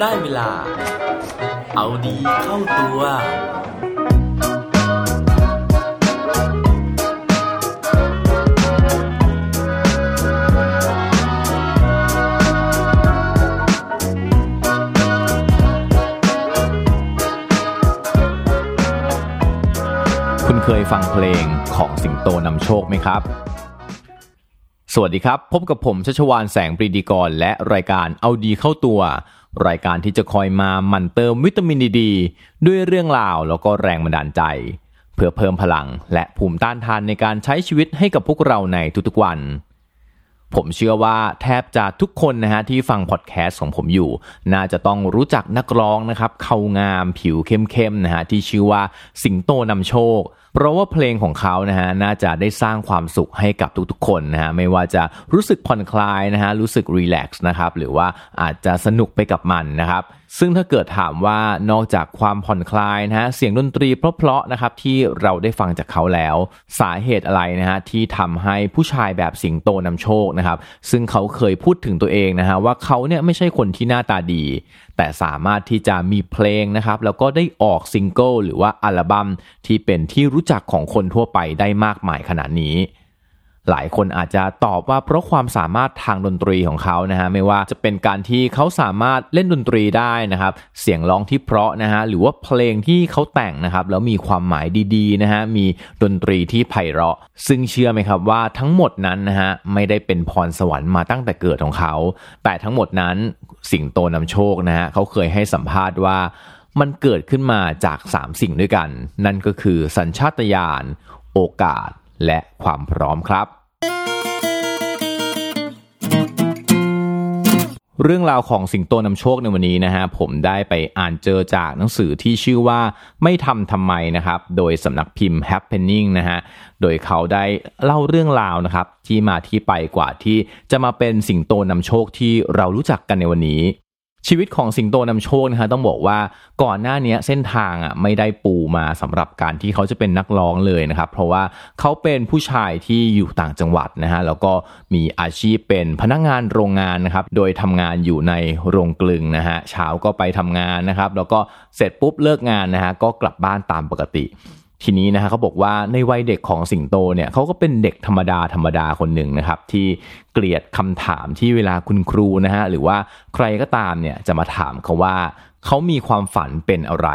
ได้เวลา เอาดีเข้าตัว คุณเคยฟังเพลงของสิงโตนำโชคไหมครับสวัสดีครับ พบกับผมชัชวานแสงปรีดีกร และรายการเอาดีเข้าตัว รายการที่จะคอยมาหมั่นเติมวิตามินดีดด้วยเรื่องราวแล้วก็แรงบันดาลใจ เพื่อเพิ่มพลังและภูมิต้านทานในการใช้ชีวิตให้กับพวกเราในทุกๆวัน ผมเชื่อว่าแทบจะทุกคนนะฮะที่ฟังพอดแคสต์ของผมอยู่ น่าจะต้องรู้จักนักร้องนะครับเขางามผิวเข้มๆนะฮะที่ชื่อว่าสิงโตนำโชค เพราะว่าเพลงของเขานะฮะน่าจะได้สร้างความสุขให้กับทุกๆคนนะฮะไม่ว่าจะรู้สึกผ่อนคลายนะฮะรู้สึก relax นะครับหรือว่าอาจจะสนุกไปกับมันนะครับซึ่งถ้าเกิดถามว่านอกจากความผ่อนคลายนะฮะเสียงดนตรีเพราะๆนะครับที่เราได้ฟังจากเขาแล้ว สาเหตุอะไรนะฮะที่ทำให้ผู้ชายแบบสิงโตนำโชคนะครับซึ่งเขาเคยพูดถึงตัวเองนะฮะว่าเขาเนี่ยไม่ใช่คนที่หน้าตาดี แต่สามารถที่จะมีเพลงนะครับแล้วก็ได้ออกซิงเกิลหรือว่าอัลบั้มที่เป็นที่รู้จักของคนทั่วไปได้มากมายขนาดนี้ หลายคนอาจจะตอบว่าเพราะความสามารถทางดนตรีของเขานะฮะไม่ว่าจะเป็นการที่เขาสามารถเล่นดนตรีได้นะครับ เสียงร้องที่เพราะนะฮะหรือว่าเพลงที่เขาแต่งนะครับแล้วมีความหมายดีๆนะฮะมีดนตรีที่ไพเราะ ซึ่งเชื่อไหมครับว่าทั้งหมดนั้นนะฮะไม่ได้เป็นพรสวรรค์มาตั้งแต่เกิดของเขา แต่ทั้งหมดนั้นสิ่งโตนำโชคนะฮะเขาเคยให้สัมภาษณ์ว่ามันเกิดขึ้นมาจาก 3 สิ่งด้วยกัน นั่นก็คือสัญชาตญาณ โอกาส และความพร้อมครับ เรื่องราวของสิงโตนำโชคในวันนี้นะฮะผมได้ไปอ่านเจอจากหนังสือที่ชื่อว่าไม่ทำทำไมนะครับโดยสำนักพิมพ์ Happening นะฮะโดยเขาได้เล่าเรื่องราวนะครับที่มาที่ไปกว่าที่จะมาเป็นสิงโตนำโชคที่เรารู้จักกันในวันนี้ ชีวิตของสิงโตนำโชคนะฮะต้องบอกว่าก่อนหน้านี้เส้นทางอะไม่ได้ปูมาสำหรับการที่เขาจะเป็นนักร้องเลยนะครับเพราะว่าเขาเป็นผู้ชายที่อยู่ต่างจังหวัดนะฮะแล้วก็มีอาชีพเป็นพนักงานโรงงานนะครับโดยทำงานอยู่ในโรงกลึงนะฮะเช้าก็ไปทำงานนะครับแล้วก็เสร็จปุ๊บเลิกงานนะฮะก็กลับบ้านตามปกติ ทีนี้นะฮะเขาบอกว่าในวัยเด็กของสิงโตเนี่ยเขาก็เป็นเด็กธรรมดาธรรมดาคนหนึ่งนะครับที่เกลียดคำถามที่เวลาคุณครูนะฮะหรือว่าใครก็ตามเนี่ยจะมาถามเขาว่าเขามีความฝันเป็นอะไร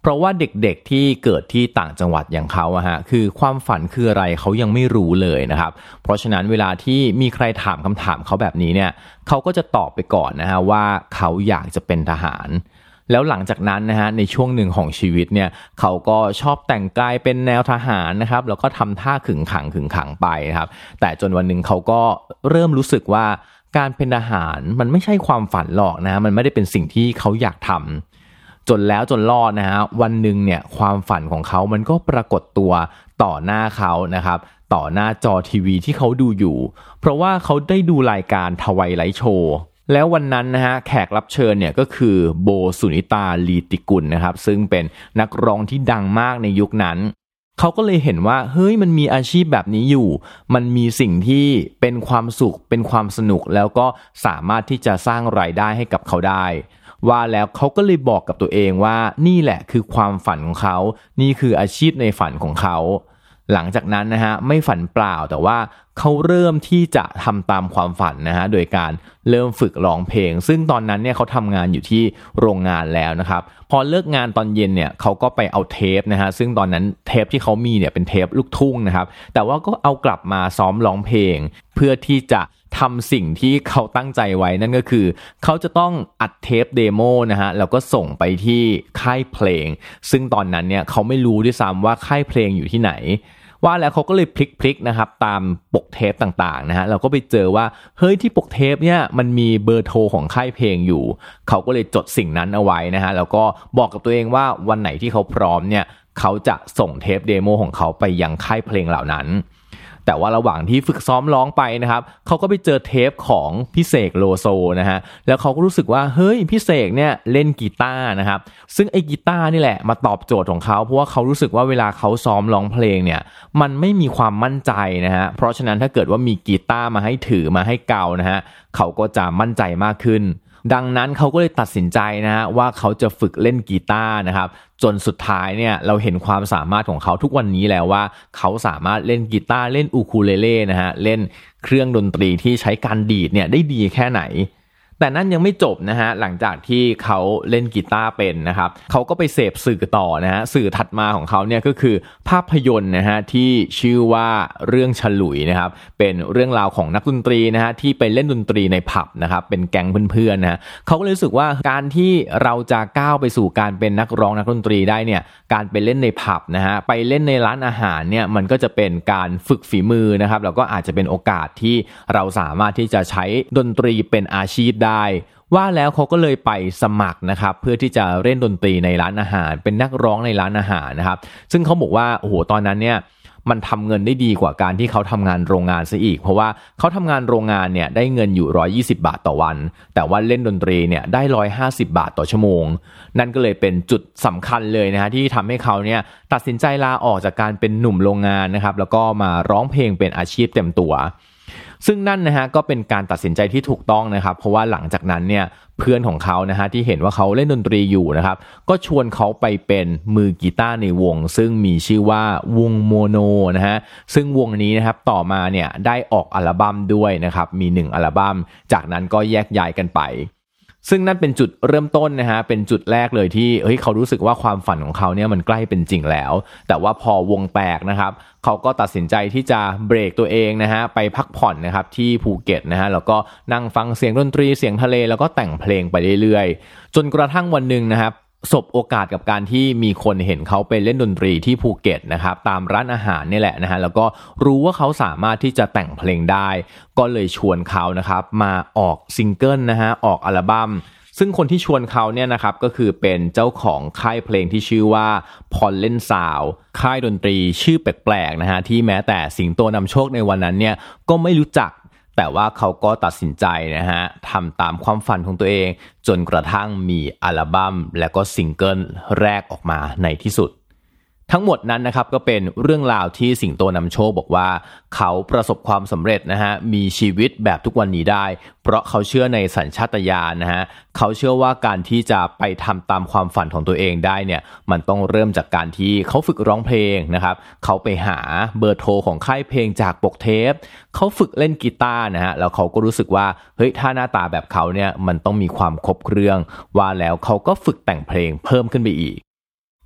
เพราะว่าเด็กๆที่เกิดที่ต่างจังหวัดอย่างเขาอะฮะคือความฝันคืออะไรเขายังไม่รู้เลยนะครับ เพราะฉะนั้นเวลาที่มีใครถามคำถามเขาแบบนี้เนี่ยเขาก็จะตอบไปก่อนนะฮะว่าเขาอยากจะเป็นทหาร แล้วหลังจากนั้นนะฮะในช่วงหนึ่งของชีวิตเนี่ยเขาก็ชอบแต่งกายเป็นแนวทหารนะครับแล้วก็ทำท่าขึงขังขึงขังไปนะครับ แต่จนวันหนึ่งเขาก็เริ่มรู้สึกว่าการเป็นทหารมันไม่ใช่ความฝันหรอกนะมันไม่ได้เป็นสิ่งที่เขาอยากทำจนแล้วจนรอดนะฮะวันหนึ่งเนี่ยความฝันของเขามันก็ปรากฏตัวต่อหน้าเขานะครับต่อหน้าจอทีวีที่เขาดูอยู่ เพราะว่าเขาได้ดูรายการทวายไลท์โชว์ แล้ววันนั้นนะฮะแขกรับเชิญเนี่ยก็คือโบสุนิตาลีติกุลนะครับ ซึ่งเป็นนักร้องที่ดังมากในยุคนั้น เขาก็เลยเห็นว่าเฮ้ยมันมีอาชีพแบบนี้อยู่ มันมีสิ่งที่เป็นความสุขเป็นความสนุกแล้วก็สามารถที่จะสร้างรายได้ให้กับเขาได้ ว่าแล้วเขาก็เลยบอกกับตัวเองว่านี่แหละคือความฝันของเขา นี่คืออาชีพในฝันของเขา หลังจากนั้นนะฮะไม่ฝันเปล่าแต่ว่าเขาเริ่มที่จะทำตามความฝันนะฮะโดยการเริ่มฝึกร้องเพลง ซึ่งตอนนั้นเนี่ยเขาทำงานอยู่ที่โรงงานแล้วนะครับพอเลิกงานตอนเย็นเนี่ยเขาก็ไปเอาเทปนะฮะซึ่งตอนนั้นเทปที่เขามีเนี่ยเป็นเทปลูกทุ่งนะครับแต่ว่าก็เอากลับมาซ้อมร้องเพลง เพื่อที่จะ ทำสิ่งที่เขาตั้งใจไว้นั่นก็คือ เขาจะต้องอัดเทป demo นะฮะแล้วก็ส่งไปที่ค่ายเพลง ซึ่งตอนนั้นเนี่ยเขาไม่รู้ด้วยซ้ำว่าค่ายเพลงอยู่ที่ไหน ว่าแล้วเขาก็เลยพลิกๆนะครับตามปกเทปต่างๆนะฮะเราก็ไปเจอว่าเฮ้ยที่ปกเทปเนี่ยมันมีเบอร์โทรของค่ายเพลงอยู่ เขาก็เลยจดสิ่งนั้นเอาไว้นะฮะแล้วก็บอกกับตัวเองว่าวันไหนที่เขาพร้อมเนี่ยเขาจะส่งเทป demo ของเขาไปยังค่ายเพลงเหล่านั้น แต่ว่าระหว่างที่ฝึกซ้อมร้องไปนะครับเขาก็ไปเจอเทปของพี่เสกโลโซนะฮะแล้วเขาก็รู้สึกว่าเฮ้ยพี่เสกเนี่ยเล่นกีตาร์นะครับซึ่งไอ้กีตาร์นี่แหละมาตอบโจทย์ของเขาเพราะว่าเขารู้สึกว่าเวลาเขาซ้อมร้องเพลงเนี่ยมันไม่มีความมั่นใจนะฮะเพราะฉะนั้นถ้าเกิดว่ามีกีตาร์มาให้ถือมาให้เกานะฮะเขาก็จะมั่นใจมากขึ้น ดังนั้นเขาก็เลยตัดสินใจนะฮะว่าเขาจะฝึกเล่นกีตาร์นะครับจนสุดท้ายเนี่ยเราเห็นความสามารถของเขาทุกวันนี้แล้วว่า เขาสามารถเล่นกีตาร์เล่นอูคูเลเล่นะฮะเล่นเครื่องดนตรีที่ใช้การดีดเนี่ยได้ดีแค่ไหน แต่นั่นยังไม่จบนะฮะหลังจากที่เขาเล่นกีตาร์เป็นนะครับเขาก็ไปเสพสื่อต่อนะฮะสื่อถัดมาของเขาเนี่ยก็คือภาพยนตร์นะฮะที่ชื่อว่าเรื่องฉลุยนะครับเป็นเรื่องราวของนักดนตรีนะฮะที่ไปเล่นดนตรีในผับนะครับเป็นแก๊งเพื่อนๆนะฮะเขาก็รู้สึกว่าการที่เราจะก้าวไปสู่การเป็นนักร้องนักดนตรีได้เนี่ยการไปเล่นในผับนะฮะไปเล่นในร้านอาหารเนี่ยมันก็จะเป็นการฝึกฝีมือนะครับแล้วก็อาจจะเป็นโอกาสที่เราสามารถที่จะใช้ดนตรีเป็นอาชีพได้ ว่าแล้วเขาก็เลยไปสมัครนะครับเพื่อที่จะเล่นดนตรีในร้านอาหาร เป็นนักร้องในร้านอาหารนะครับ ซึ่งเขาบอกว่าโอ้โหตอนนั้นเนี่ยมันทำเงินได้ดีกว่าการที่เขาทำงานโรงงานซะอีก เพราะว่าเขาทำงานโรงงานเนี่ยได้เงินอยู่ 120 บาทต่อวัน แต่ว่าเล่นดนตรีเนี่ยได้ 150 บาทต่อชั่วโมง นั่นก็เลยเป็นจุดสำคัญเลยนะฮะที่ทำให้เขาเนี่ยตัดสินใจลาออกจากการเป็นหนุ่มโรงงานนะครับแล้วก็มาร้องเพลงเป็นอาชีพเต็มตัว ซึ่งนั่นนะฮะก็เป็นการตัดสินใจที่ถูกต้องนะครับ เพราะว่าหลังจากนั้นเนี่ยเพื่อนของเขานะฮะที่เห็นว่าเขาเล่นดนตรีอยู่นะครับ ก็ชวนเขาไปเป็นมือกีตาร์ในวง ซึ่งมีชื่อว่าวงโมโนนะฮะซึ่งวงนี้นะครับต่อมาเนี่ยได้ออกอัลบั้มด้วยนะครับมี 1 อัลบั้ม จากนั้นก็แยกย้ายกันไป ซึ่งนั่นเป็นจุดเริ่มต้นนะฮะเป็นจุดแรกเลยที่เฮ้ยเขารู้สึกว่าความฝันของเขาเนี่ยมันใกล้เป็นจริงแล้ว แต่ว่าพอวงแตกนะครับเขาก็ตัดสินใจที่จะเบรกตัวเองนะฮะไปพักผ่อนนะครับที่ภูเก็ตนะฮะแล้วก็นั่งฟังเสียงดนตรีเสียงทะเล แล้วก็แต่งเพลงไปเรื่อยๆ จนกระทั่งวันหนึ่งนะครับ สบโอกาสกับการที่มีคนเห็นเขาไปเล่นดนตรีที่ภูเก็ตนะครับตามร้านอาหารนี่แหละนะฮะแล้วก็รู้ว่าเขาสามารถที่จะแต่งเพลงได้ ก็เลยชวนเขานะครับมาออกซิงเกิลนะฮะออกอัลบั้มซึ่งคนที่ชวนเขาเนี่ยนะครับก็คือเป็นเจ้าของค่ายเพลงที่ชื่อว่า Pollen Sound ค่ายดนตรีชื่อแปลกๆนะฮะที่แม้แต่สิงโตนำโชคในวันนั้นเนี่ยก็ไม่รู้จัก แต่ว่าเขาก็ตัดสินใจนะฮะทำตามความฝันของตัวเอง จนกระทั่งมีอัลบั้มและก็ซิงเกิลแรกออกมาในที่สุด ทั้งหมดนั้นนะครับก็เป็นเรื่องราวที่สิงโตนำโชคบอกว่า เขาประสบความสำเร็จนะฮะมีชีวิตแบบทุกวันนี้ได้ เพราะเขาเชื่อในสัญชาตญาณนะฮะเขาเชื่อว่าการที่จะไปทำตามความฝันของตัวเองได้เนี่ยมันต้องเริ่มจากการที่เขาฝึกร้องเพลงนะครับเขาไปหาเบอร์โทรของค่ายเพลงจากปกเทปเขาฝึกเล่นกีตาร์นะฮะแล้วเขาก็รู้สึกว่าเฮ้ยถ้าหน้าตาแบบเขาเนี่ยมันต้องมีความครบเครื่องว่าแล้วเขาก็ฝึกแต่งเพลงเพิ่มขึ้นไปอีก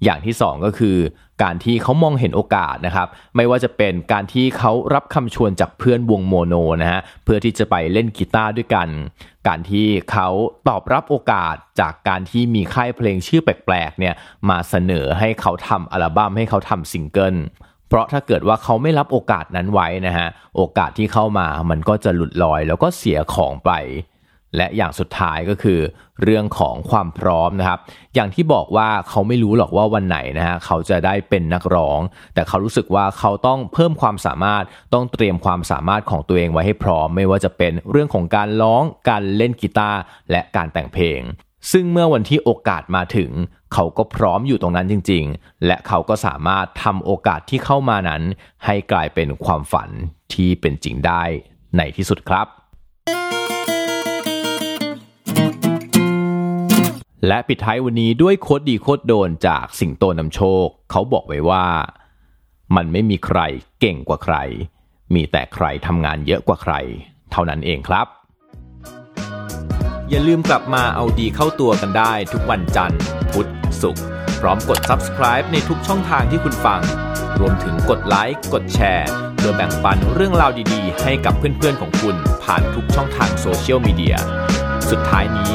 อย่างที่ 2 ก็คือ การที่เขามองเห็นโอกาสนะครับไม่ว่าจะเป็นการที่เขารับคำชวนจากเพื่อนวงโมโนนะฮะเพื่อที่จะไปเล่นกีตาร์ด้วยกัน การที่เขาตอบรับโอกาสจากการที่มีค่ายเพลงชื่อแปลกๆเนี่ยมาเสนอให้เขาทำอัลบั้มให้เขาทำซิงเกิลเพราะถ้าเกิดว่าเขาไม่รับโอกาสนั้นไว้นะฮะโอกาสที่เข้ามามันก็จะหลุดลอย แล้วก็เสียของไป และอย่างสุดท้ายก็คือเรื่องของความพร้อมนะครับ อย่างที่บอกว่าเขาไม่รู้หรอกว่าวันไหนนะฮะเขาจะได้เป็นนักร้อง แต่เขารู้สึกว่าเขาต้องเพิ่มความสามารถต้องเตรียมความสามารถของตัวเองไว้ให้พร้อม ไม่ว่าจะเป็นเรื่องของการร้องการเล่นกีตาร์และการแต่งเพลง ซึ่งเมื่อวันที่โอกาสมาถึง เขาก็พร้อมอยู่ตรงนั้นจริง ๆ และเขาก็สามารถทำโอกาสที่เข้ามานั้น ให้กลายเป็นความฝันที่เป็นจริงได้ในที่สุดครับ และปิดท้ายวันนี้ด้วยโคดดีโคดโดนจากสิงโตนำโชค เขาบอกไว้ว่า มันไม่มีใครเก่งกว่าใคร มีแต่ใครทำงานเยอะกว่าใคร เท่านั้นเองครับ อย่าลืมกลับมาเอาดีเข้าตัวกันได้ทุกวันจันทร์ พุธศุกร์พร้อมกด subscribe ในทุกช่องทางที่คุณฟัง รวมถึงกดไลค์กดแชร์เพื่อแบ่งปันเรื่องราวดีๆ ให้กับเพื่อนๆของคุณผ่านทุกช่องทางโซเชียลมีเดียสุดท้ายนี้